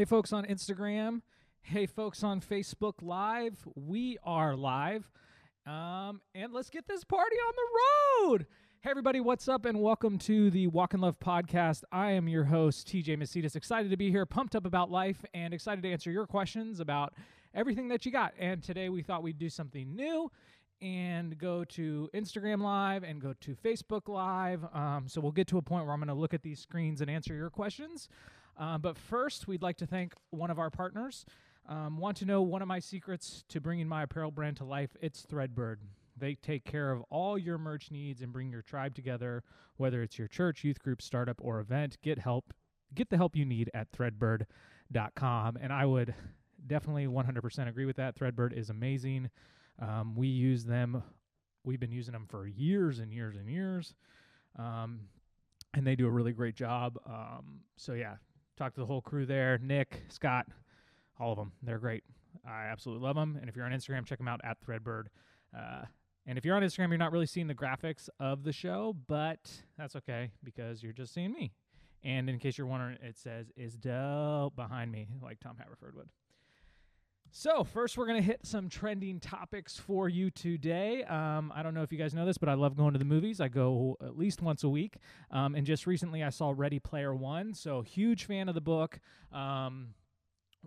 Hey, folks on Instagram. Hey, folks on Facebook Live. We are live. Um, and let's get this party on the road. Hey, everybody, what's up? And welcome to the Walk in Love podcast. I am your host, TJ Macedas. Excited to be here, pumped up about life, and excited to answer your questions about everything that you got. And today we thought we'd do something new and go to Instagram Live and go to Facebook Live. Um, so we'll get to a point where I'm going to look at these screens and answer your questions. Uh, but first, we'd like to thank one of our partners. Um, want to know one of my secrets to bringing my apparel brand to life? It's Threadbird. They take care of all your merch needs and bring your tribe together, whether it's your church, youth group, startup, or event. Get help. Get the help you need at threadbird.com. And I would definitely 100% agree with that. Threadbird is amazing. Um, we use them. We've been using them for years and years and years. Um, and they do a really great job. Um, so yeah, talk to the whole crew there. Nick, Scott, all of them. They're great. I absolutely love them. And if you're on Instagram, check them out at Threadbird. Uh, and if you're on Instagram, you're not really seeing the graphics of the show, but that's okay because you're just seeing me. And in case you're wondering, it says is dope behind me, like Tom Haverford would. So, first, we're going to hit some trending topics for you today. Um, I don't know if you guys know this, but I love going to the movies. I go at least once a week. Um, and just recently, I saw Ready Player One. So, huge fan of the book. Um,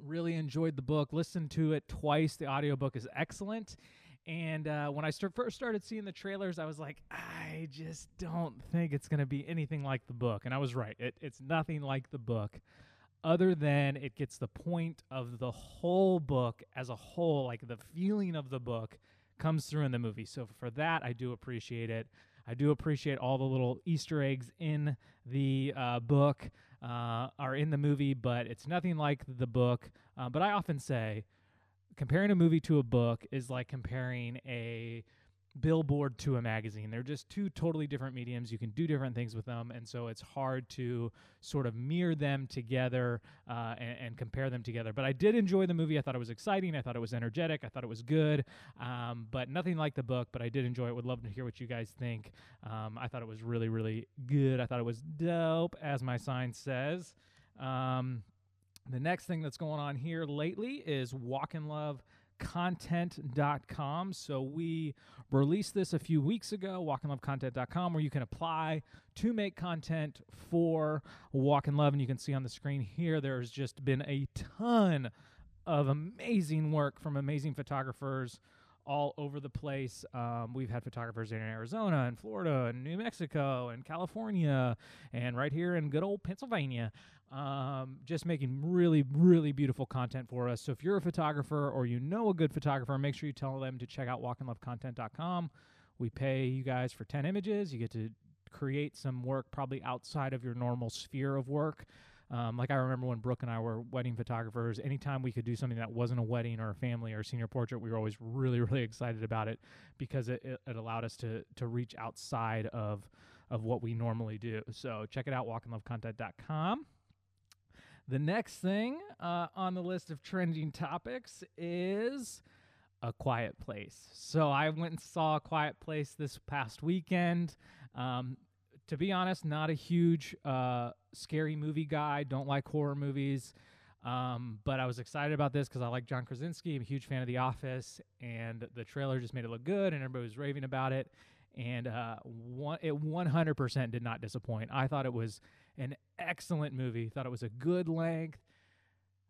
really enjoyed the book. Listened to it twice. The audiobook is excellent. And uh, when I start, first started seeing the trailers, I was like, I just don't think it's going to be anything like the book. And I was right. It, it's nothing like the book other than it gets the point of the whole book as a whole, like the feeling of the book comes through in the movie. So for that, I do appreciate it. I do appreciate all the little Easter eggs in the uh, book, uh, are in the movie, but it's nothing like the book. Uh, but I often say, comparing a movie to a book is like comparing a billboard to a magazine. They're just two totally different mediums. You can do different things with them, and so it's hard to sort of mirror them together uh, and, and, compare them together. But I did enjoy the movie. I thought it was exciting. I thought it was energetic. I thought it was good, um, but nothing like the book. But I did enjoy it. Would love to hear what you guys think. Um, I thought it was really, really good. I thought it was dope, as my sign says. Um, the next thing that's going on here lately is Walk in Love content.com. So we released this a few weeks ago, walkinlovecontent.com, where you can apply to make content for Walk in Love. And you can see on the screen here, there's just been a ton of amazing work from amazing photographers all over the place. Um, we've had photographers in Arizona and Florida and New Mexico and California and right here in good old Pennsylvania um, just making really, really beautiful content for us. So if you're a photographer or you know a good photographer, make sure you tell them to check out walkinlovecontent.com. We pay you guys for 10 images. You get to create some work probably outside of your normal sphere of work. Um, like I remember when Brooke and I were wedding photographers, anytime we could do something that wasn't a wedding or a family or a senior portrait, we were always really, really excited about it because it, it, allowed us to to reach outside of of what we normally do. So check it out, walkinlovecontent.com. The next thing uh, on the list of trending topics is A Quiet Place. So I went and saw A Quiet Place this past weekend. Um, to be honest, not a huge uh, scary movie guy. Don't like horror movies. Um, but I was excited about this because I like John Krasinski. I'm a huge fan of The Office, and the trailer just made it look good, and everybody was raving about it. And uh, one, it 100% did not disappoint. I thought it was an excellent movie. Thought it was a good length,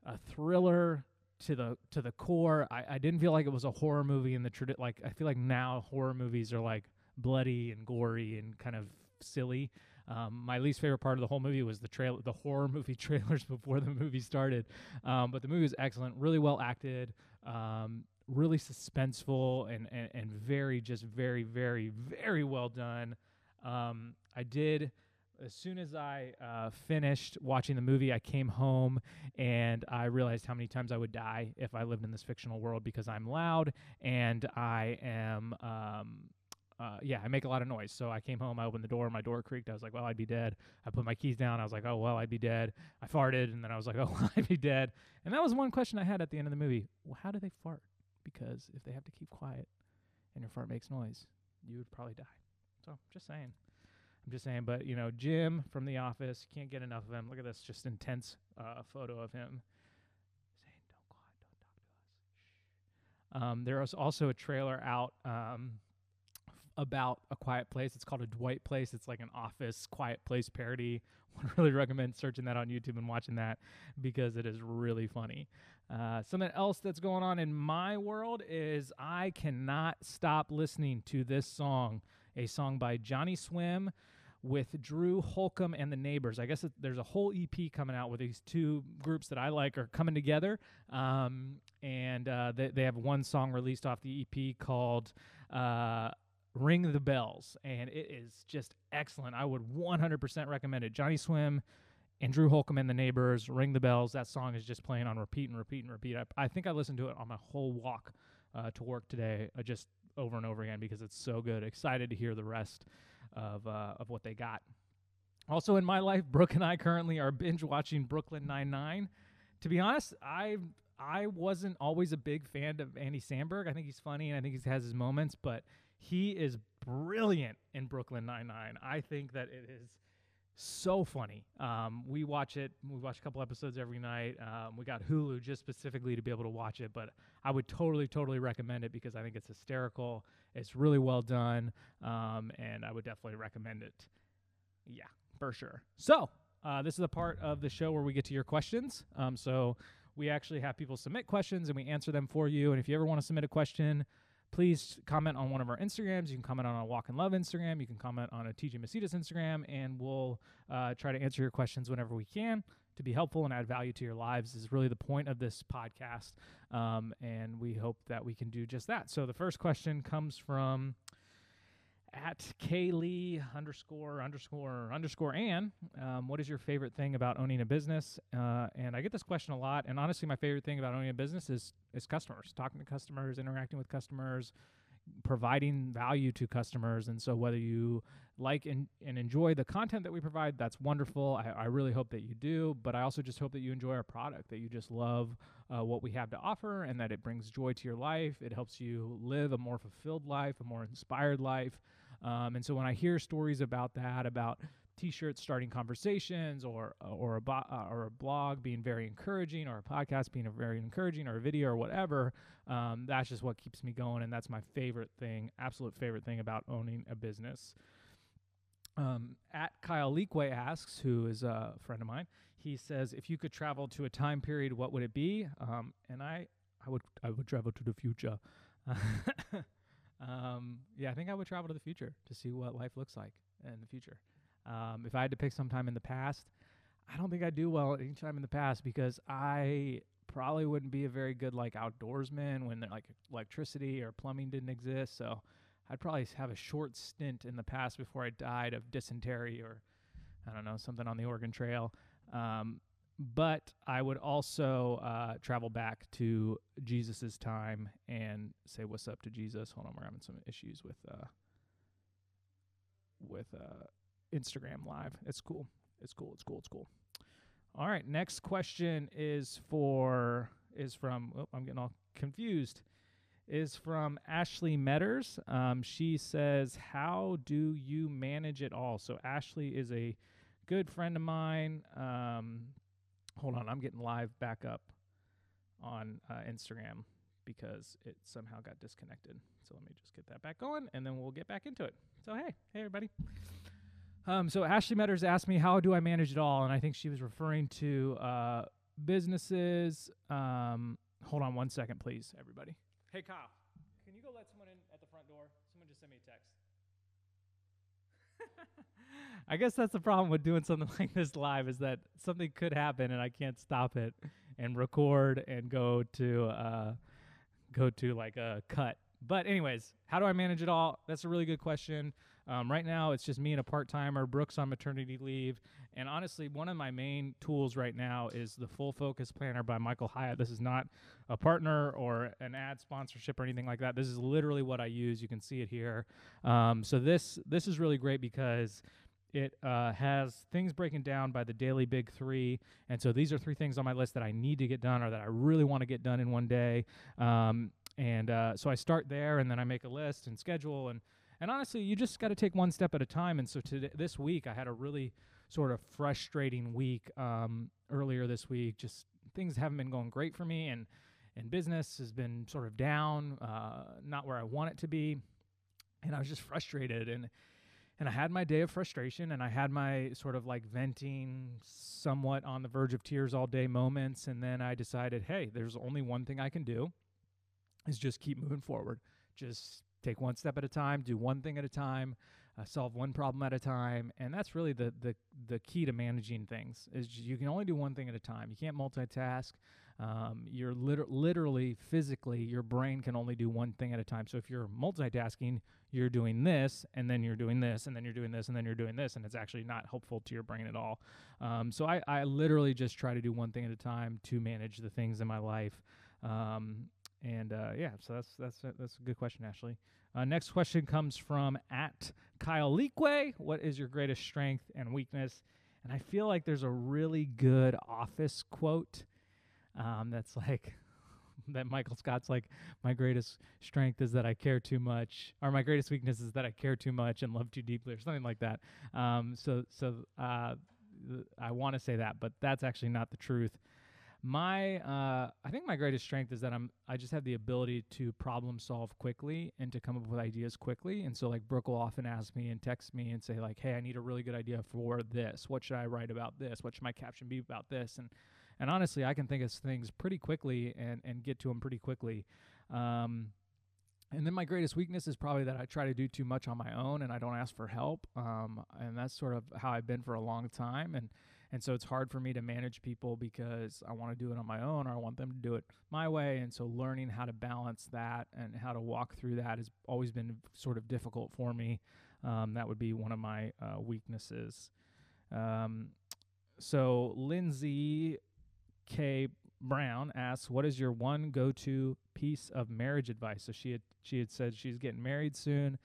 a thriller to the to the core. I, I didn't feel like it was a horror movie in the tradi- like I feel like now horror movies are like bloody and gory and kind of silly. Um, my least favorite part of the whole movie was the trail, the horror movie trailers before the movie started. Um, but the movie was excellent, really well acted, um, really suspenseful, and, and and very just very very very well done. Um, I did as soon as I uh, finished watching the movie, I came home and I realized how many times I would die if I lived in this fictional world because I'm loud and I am. Um, uh, yeah, I make a lot of noise. So I came home, I opened the door, my door creaked. I was like, well, I'd be dead. I put my keys down. I was like, oh, well, I'd be dead. I farted, and then I was like, oh, well, I'd be dead. And that was one question I had at the end of the movie. Well, how do they fart? Because if they have to keep quiet and your fart makes noise, you would probably die. So just saying. I'm just saying, but you know, Jim from The Office, can't get enough of him. Look at this just intense uh, photo of him saying, don't don't talk to us. Shh. Um, there was also a trailer out. Um, about a quiet place. It's called a Dwight Place. It's like an office quiet place parody. I Would really recommend searching that on YouTube and watching that because it is really funny. Uh, something else that's going on in my world is I cannot stop listening to this song, a song by Johnnyswim with Drew Holcomb and the Neighbors. I guess it, there's a whole EP coming out with these two groups that I like are coming together. Um, and uh, they, they have one song released off the EP called uh, Ring the Bells. And it is just excellent. I would 100% recommend it. Johnnyswim and Drew Holcomb and the Neighbors, Ring the Bells. That song is just playing on repeat and repeat and repeat. I, I think I listened to it on my whole walk uh, to work today, uh, just over and over again because it's so good. Excited to hear the rest of uh, of what they got. Also in my life, Brooke and I currently are binge watching Brooklyn Nine Nine. To be honest, I I wasn't always a big fan of Andy Samberg. I think he's funny and I think he has his moments, but he is brilliant in Brooklyn Nine Nine. I think that it is so funny. Um, we watch it. We watch a couple episodes every night. Um, we got Hulu just specifically to be able to watch it, but I would totally, totally recommend it because I think it's hysterical. It's really well done, um, and I would definitely recommend it. Yeah, for sure. So uh, this is a part of the show where we get to your questions. Um, so we actually have people submit questions and we answer them for you. And if you ever want to submit a question, please comment on one of our Instagrams. You can comment on a Walk in Love Instagram. You can comment on a TJ Macedas Instagram, and we'll uh, try to answer your questions whenever we can to be helpful and add value to your lives. Is really the point of this podcast, um, and we hope that we can do just that. So the first question comes from at Kaylee underscore underscore underscore Ann. Um, what is your favorite thing about owning a business? Uh, and I get this question a lot. And honestly, my favorite thing about owning a business is is customers, talking to customers, interacting with customers, providing value to customers. And so, whether you like and, and enjoy the content that we provide, that's wonderful. I, I really hope that you do. But I also just hope that you enjoy our product, that you just love uh, what we have to offer, and that it brings joy to your life. It helps you live a more fulfilled life, a more inspired life. Um, and so when I hear stories about that, about T-shirts starting conversations, or or a bo- uh, or a blog being very encouraging, or a podcast being very encouraging, or a video or whatever, um, that's just what keeps me going, and that's my favorite thing, absolute favorite thing about owning a business. Um, at Kyle Leakway asks, who is a friend of mine, he says, if you could travel to a time period, what would it be? Um, and I, I would, I would travel to the future. Um, yeah, I think I would travel to the future to see what life looks like in the future. Um, if I had to pick some time in the past, I don't think I'd do well any time in the past because I probably wouldn't be a very good like outdoorsman when like electricity or plumbing didn't exist. So I'd probably have a short stint in the past before I died of dysentery or I don't know something on the Oregon Trail. Um, but I would also uh, travel back to Jesus's time and say what's up to Jesus. Hold on, we're having some issues with uh, with uh, Instagram Live. It's cool. It's cool. It's cool. It's cool. All right. Next question is for is from. Oh, I'm getting all confused. Is from Ashley Metters. Um, she says, "How do you manage it all?" So Ashley is a good friend of mine. Um, hold on, I'm getting live back up on uh, Instagram because it somehow got disconnected. So let me just get that back going, and then we'll get back into it. So hey, hey everybody. Um, so Ashley Metters asked me how do I manage it all, and I think she was referring to uh, businesses. Um, hold on one second, please, everybody. Hey Kyle, can you go let someone in at the front door? Someone just sent me a text. I guess that's the problem with doing something like this live is that something could happen and I can't stop it and record and go to uh, go to like a cut. But anyways, how do I manage it all? That's a really good question. Um, right now, it's just me and a part timer. Brooks on maternity leave, and honestly, one of my main tools right now is the Full Focus Planner by Michael Hyatt. This is not a partner or an ad sponsorship or anything like that. This is literally what I use. You can see it here. Um, so this this is really great because it uh, has things breaking down by the daily big three. And so these are three things on my list that I need to get done or that I really want to get done in one day. Um, and uh, so I start there and then I make a list and schedule. And, and honestly, you just got to take one step at a time. And so today, this week, I had a really sort of frustrating week um, earlier this week. Just things haven't been going great for me. And and business has been sort of down, uh, not where I want it to be, and I was just frustrated and and I had my day of frustration and I had my sort of like venting, somewhat on the verge of tears all day moments. And then I decided, hey, there's only one thing I can do is just keep moving forward. Just take one step at a time, do one thing at a time, uh, solve one problem at a time. And that's really the, the, the key to managing things is you can only do one thing at a time. You can't multitask. Um, you're liter- literally, physically, your brain can only do one thing at a time. So if you're multitasking, you're doing this, and then you're doing this, and then you're doing this, and then you're doing this, and it's actually not helpful to your brain at all. Um, so I, I literally just try to do one thing at a time to manage the things in my life. Um, and uh, yeah, so that's that's a, that's a good question, Ashley. Uh, next question comes from at Kyle Leakway. What is your greatest strength and weakness? And I feel like there's a really good office quote um, that's like that Michael Scott's like my greatest strength is that I care too much, or my greatest weakness is that I care too much and love too deeply, or something like that. Um, so so uh, I want to say that, but that's actually not the truth. My uh, I think my greatest strength is that I'm I just have the ability to problem solve quickly and to come up with ideas quickly. And so like Brooke will often ask me and text me and say like, "Hey, I need a really good idea for this. What should I write about this? What should my caption be about this?" And and honestly, I can think of things pretty quickly and and get to them pretty quickly. Um, and then my greatest weakness is probably that I try to do too much on my own and I don't ask for help. Um, and that's sort of how I've been for a long time. And and so it's hard for me to manage people because I want to do it on my own or I want them to do it my way. And so learning how to balance that and how to walk through that has always been sort of difficult for me. Um, that would be one of my uh, weaknesses. Um, so Lindsay K. Brown asks, "What is your one go-to piece of marriage advice?" So she had she had said she's getting married soon,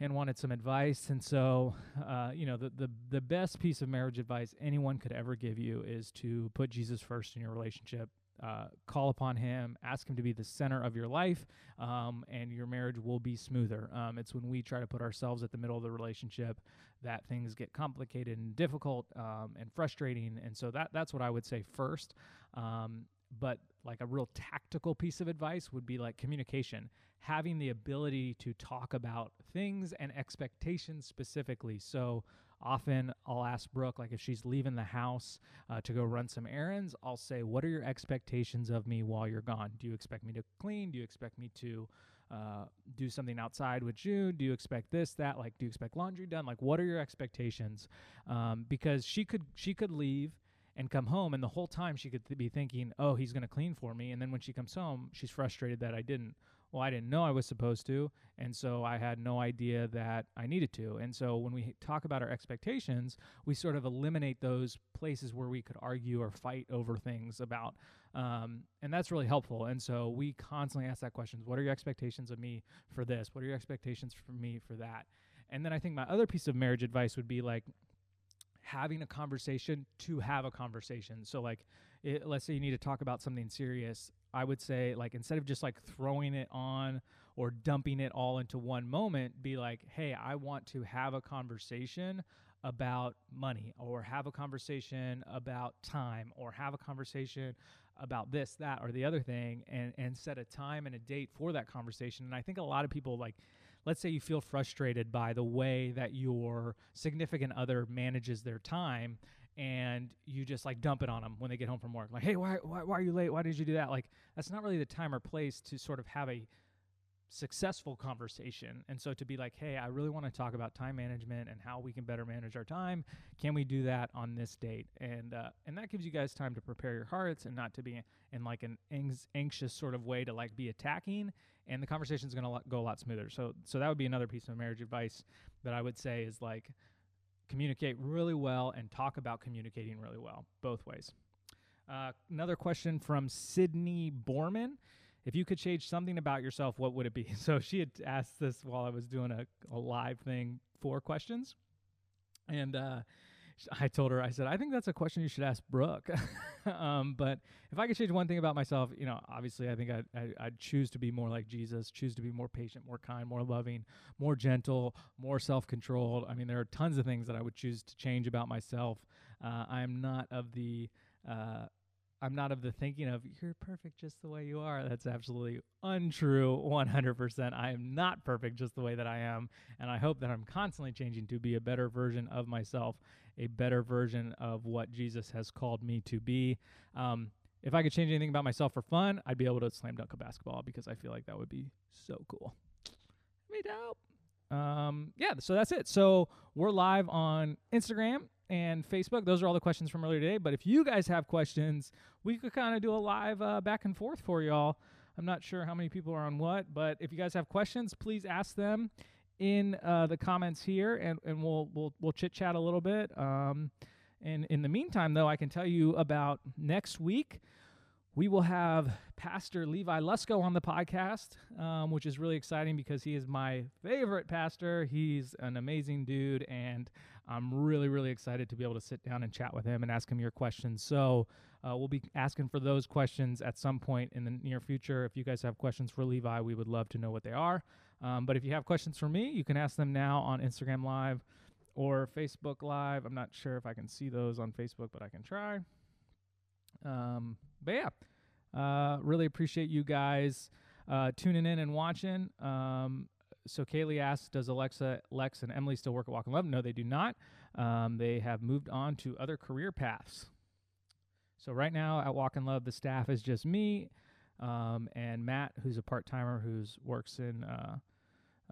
and wanted some advice. And so, uh, you know, the, the the best piece of marriage advice anyone could ever give you is to put Jesus first in your relationship. Uh, call upon Him, ask Him to be the center of your life, um, and your marriage will be smoother. Um, it's when we try to put ourselves at the middle of the relationship that things get complicated and difficult um, and frustrating. And so that that's what I would say first. Um, but like a real tactical piece of advice would be like communication having the ability to talk about things and expectations specifically so often i'll ask brooke like if she's leaving the house uh, to go run some errands i'll say what are your expectations of me while you're gone do you expect me to clean do you expect me to uh, do something outside with June? Do you expect this, that? Like, do you expect laundry done? Like, what are your expectations? Um, because she could she could leave and come home, and the whole time she could th- be thinking, "Oh, he's going to clean for me," and then when she comes home, she's frustrated that I didn't. Well, I didn't know I was supposed to, and so I had no idea that I needed to. And so when we talk about our expectations, we sort of eliminate those places where we could argue or fight over things about um, and that's really helpful. And so we constantly ask that questions. What are your expectations of me for this? What are your expectations for me for that? And then I think my other piece of marriage advice would be like having a conversation to have a conversation. So like it, let's say you need to talk about something serious. I would say like instead of just like throwing it on or dumping it all into one moment, be like, "Hey, I want to have a conversation about money or have a conversation about time or have a conversation about this, that, or the other thing and, and set a time and a date for that conversation. And I think a lot of people like, let's say you feel frustrated by the way that your significant other manages their time and you just like dump it on them when they get home from work. Like, hey, why, why, why are you late? Why did you do that? Like, that's not really the time or place to sort of have a successful conversation. And so to be like, hey, I really want to talk about time management and how we can better manage our time. Can we do that on this date? And uh, and that gives you guys time to prepare your hearts and not to be in like an anxious sort of way to like be attacking. And the conversation is going to go a lot smoother. So so that would be another piece of marriage advice that I would say is like communicate really well and talk about communicating really well both ways. Uh, another question from Sydney Borman if you could change something about yourself, what would it be? So she had asked this while I was doing a, a live thing, four questions. And uh, I told her, I said, I think that's a question you should ask Brooke. um, but if I could change one thing about myself, you know, obviously I think I'd, I, I'd choose to be more like Jesus, choose to be more patient, more kind, more loving, more gentle, more self controlled. I mean, there are tons of things that I would choose to change about myself. Uh, I am not of the. Uh, I'm not of the thinking of you're perfect just the way you are. That's absolutely untrue 100%. I am not perfect just the way that I am. And I hope that I'm constantly changing to be a better version of myself, a better version of what Jesus has called me to be. Um, if I could change anything about myself for fun, I'd be able to slam dunk a basketball because I feel like that would be so cool. Me dope. Um, yeah, so that's it. So we're live on Instagram and Facebook. Those are all the questions from earlier today. But if you guys have questions, we could kind of do a live uh, back and forth for y'all. I'm not sure how many people are on what, but if you guys have questions, please ask them in uh, the comments here, and, and we'll we'll we'll chit chat a little bit. Um, and in the meantime, though, I can tell you about next week. We will have Pastor Levi Lusko on the podcast, um, which is really exciting because he is my favorite pastor. He's an amazing dude, and I'm really, really excited to be able to sit down and chat with him and ask him your questions. So uh, we'll be asking for those questions at some point in the near future. If you guys have questions for Levi, we would love to know what they are. Um, but if you have questions for me, you can ask them now on Instagram Live or Facebook Live. I'm not sure if I can see those on Facebook, but I can try. Um, but yeah, uh, really appreciate you guys uh, tuning in and watching. Um, so Kaylee asks, does Alexa, Lex, and Emily still work at Walk in Love? No, they do not. Um, they have moved on to other career paths. So right now at Walk in Love, the staff is just me um, and Matt, who's a part timer who works in uh,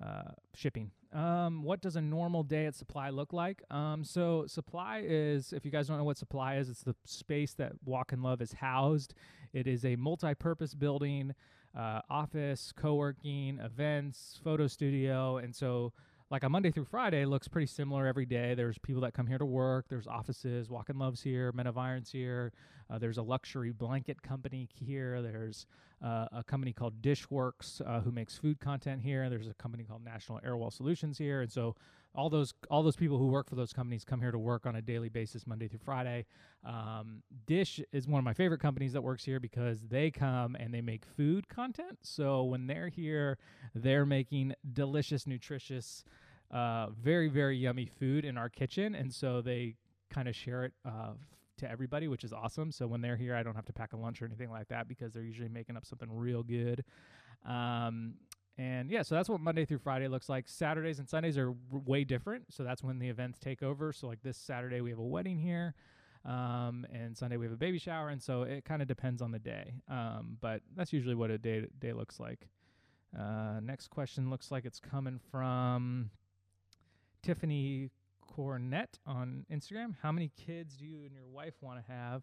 uh, shipping. Um, what does a normal day at Supply look like? Um, so Supply is, if you guys don't know what Supply is, it's the space that Walk in Love is housed. It is a multi-purpose building, uh, office, co-working, events, photo studio, and so like a Monday through Friday looks pretty similar every day. There's people that come here to work. There's offices. Walk Love's here. Men of Iron's here. Uh, there's a luxury blanket company here. There's uh, a company called Dishworks uh, who makes food content here. There's a company called National Airwall Solutions here, and so all those all those people who work for those companies come here to work on a daily basis, Monday through Friday. Um, Dish is one of my favorite companies that works here because they come and they make food content. So when they're here, they're making delicious, nutritious, uh, very very yummy food in our kitchen, and so they kind of share it uh, to everybody, which is awesome. So when they're here, I don't have to pack a lunch or anything like that because they're usually making up something real good. Um, and yeah, so that's what Monday through Friday looks like. Saturdays and Sundays are way different. So that's when the events take over. So like this Saturday we have a wedding here. Um, and Sunday we have a baby shower, and so it kind of depends on the day. Um, but that's usually what a day day looks like. Uh, next question looks like it's coming from Tiffany Cornett on Instagram. How many kids do you and your wife want to have?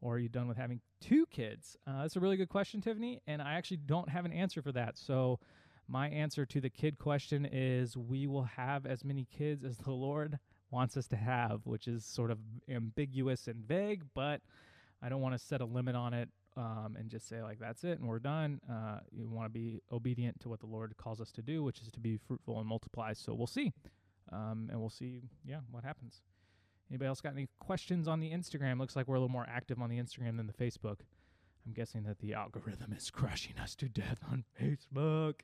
Or are you done with having two kids? Uh, that's a really good question, Tiffany. And I actually don't have an answer for that. So my answer to the kid question is we will have as many kids as the Lord wants us to have, which is sort of ambiguous and vague, but I don't want to set a limit on it um, and just say, like, that's it and we're done. Uh, you want to be obedient to what the Lord calls us to do, which is to be fruitful and multiply. So we'll see. Um, and we'll see, yeah, what happens. Anybody else got any questions on the Instagram? Looks like we're a little more active on the Instagram than the Facebook. I'm guessing that the algorithm is crushing us to death on Facebook.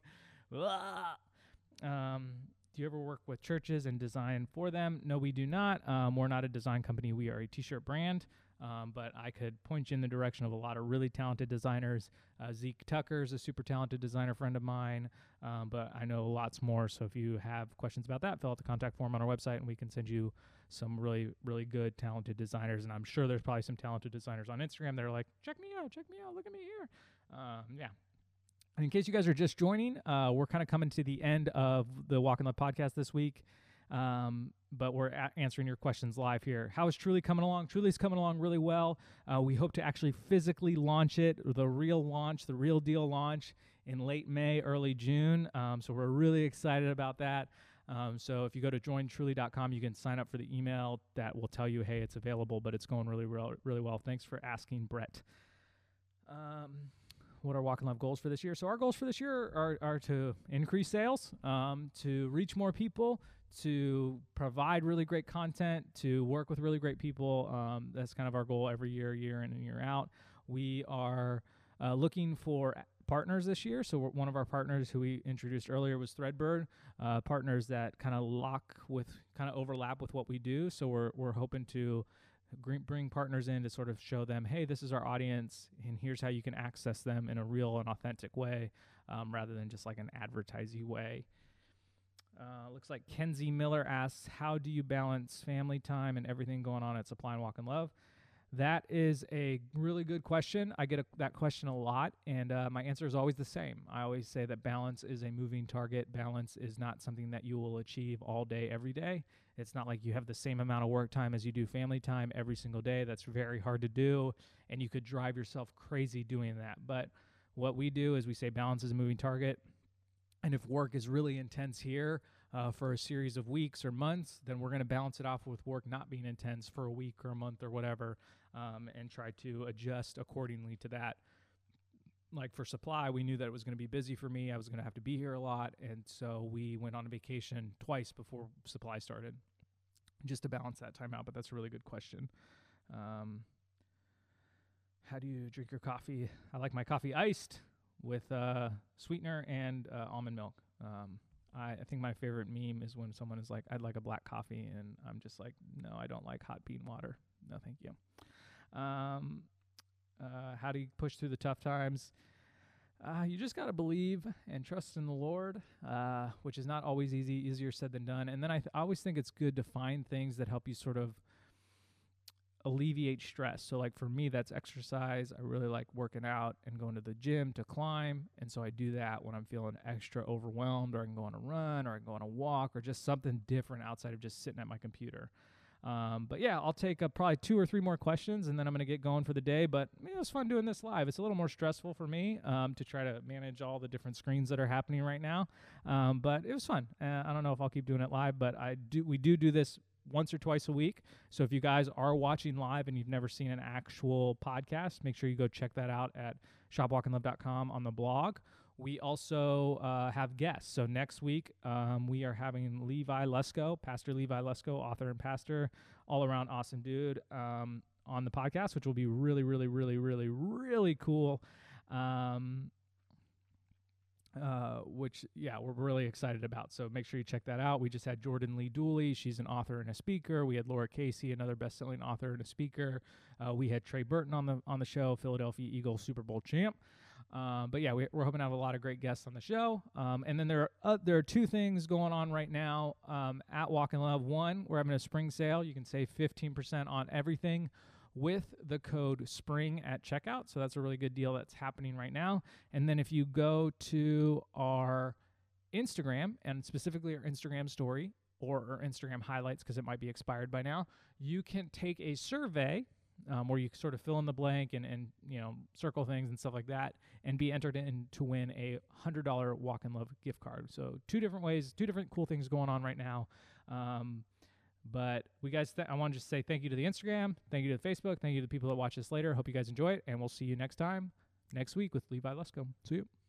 Um, do you ever work with churches and design for them? No, we do not. Um, we're not a design company. We are a t-shirt brand. Um, but I could point you in the direction of a lot of really talented designers. Uh, Zeke Tucker is a super talented designer friend of mine, um, but I know lots more. So if you have questions about that, fill out the contact form on our website, and we can send you some really, really good, talented designers. And I'm sure there's probably some talented designers on Instagram that are like, check me out, check me out, look at me here. Um, yeah. And in case you guys are just joining, uh, we're kind of coming to the end of the Walk in Love podcast this week. Um, but we're a- answering your questions live here. How is Truly coming along? Truly's coming along really well. Uh, we hope to actually physically launch it, the real launch, the real deal launch in late May, early June. Um, so we're really excited about that. Um, so if you go to jointruly.com, you can sign up for the email that will tell you, hey, it's available, but it's going really, really, really well. Thanks for asking, Brett. Um, what are Walk in Love goals for this year? So our goals for this year are, are to increase sales, um, to reach more people, to provide really great content, to work with really great people. Um, that's kind of our goal every year, year in and year out. We are uh, looking for partners this year. So one of our partners who we introduced earlier was Threadbird, uh, partners that kind of lock with, kind of overlap with what we do. So we're we're hoping to bring, partners in to sort of show them, hey, this is our audience, and here's how you can access them in a real and authentic way, um, rather than just like an advertising way. Uh, looks like Kenzie Miller asks, how do you balance family time and everything going on at Supply and Walk in Love? That is a really good question. I get a, that question a lot, and uh, my answer is always the same. I always say that balance is a moving target. Balance is not something that you will achieve all day, every day. It's not like you have the same amount of work time as you do family time every single day. That's very hard to do, and you could drive yourself crazy doing that. But what we do is we say balance is a moving target. And if work is really intense here, uh, for a series of weeks or months, then we're going to balance it off with work not being intense for a week or a month or whatever, um, and try to adjust accordingly to that. Like for supply, we knew that it was going to be busy for me. I was going to have to be here a lot. And so we went on a vacation twice before supply started just to balance that time out. But that's a really good question. Um, how do you drink your coffee? I like my coffee iced with uh, sweetener and uh, almond milk. Um, I, I think my favorite meme is when someone is like, "I'd like a black coffee," and I'm just like, "No, I don't like hot bean water. No, thank you." Um, uh, how do you push through the tough times? Uh, you just got to believe and trust in the Lord, uh, which is not always easy, easier said than done. And then I, th- I always think it's good to find things that help you sort of alleviate stress. So like for me that's exercise. I really like working out and going to the gym to climb. And so I do that when I'm feeling extra overwhelmed or I can go on a run or I can go on a walk or just something different outside of just sitting at my computer. Um, but yeah, I'll take uh, probably two or three more questions and then I'm going to get going for the day. But it was fun doing this live. It's a little more stressful for me um, to try to manage all the different screens that are happening right now. Um, but it was fun. Uh, I don't know if I'll keep doing it live, but I do. We do do this once or twice a week. So if you guys are watching live and you've never seen an actual podcast, make sure you go check that out at shopwalkinlove.com on the blog. We also uh, have guests. So next week, um, we are having Levi Lusko, Pastor Levi Lusko, author and pastor, all around awesome dude, um, on the podcast, which will be really, really, really, really, really cool. Um, uh, which yeah we're really excited about. So make sure you check that out. We just had jordan lee dooley. She's an author and a speaker. We had lara casey another best-selling author and a speaker. Uh, we had trey burton on the on the show philadelphia eagles super bowl champ um, but yeah we, are hoping to have a lot of great guests on the show um, and then there are uh, there are two things going on right now um, at walk in love one we're having a spring sale you can save 15% on everything with the code SPRING at checkout. So that's a really good deal that's happening right now. And then if you go to our Instagram and specifically our Instagram story or our Instagram highlights, because it might be expired by now, you can take a survey. Um, where you sort of fill in the blank and, and you know circle things and stuff like that, and be entered in to win a hundred dollar Walk in Love gift card. So two different ways, two different cool things going on right now. Um, but we guys, th- I want to just say thank you to the Instagram, thank you to the Facebook, thank you to the people that watch this later. Hope you guys enjoy it, and we'll see you next time, next week with Levi Lusko. See you.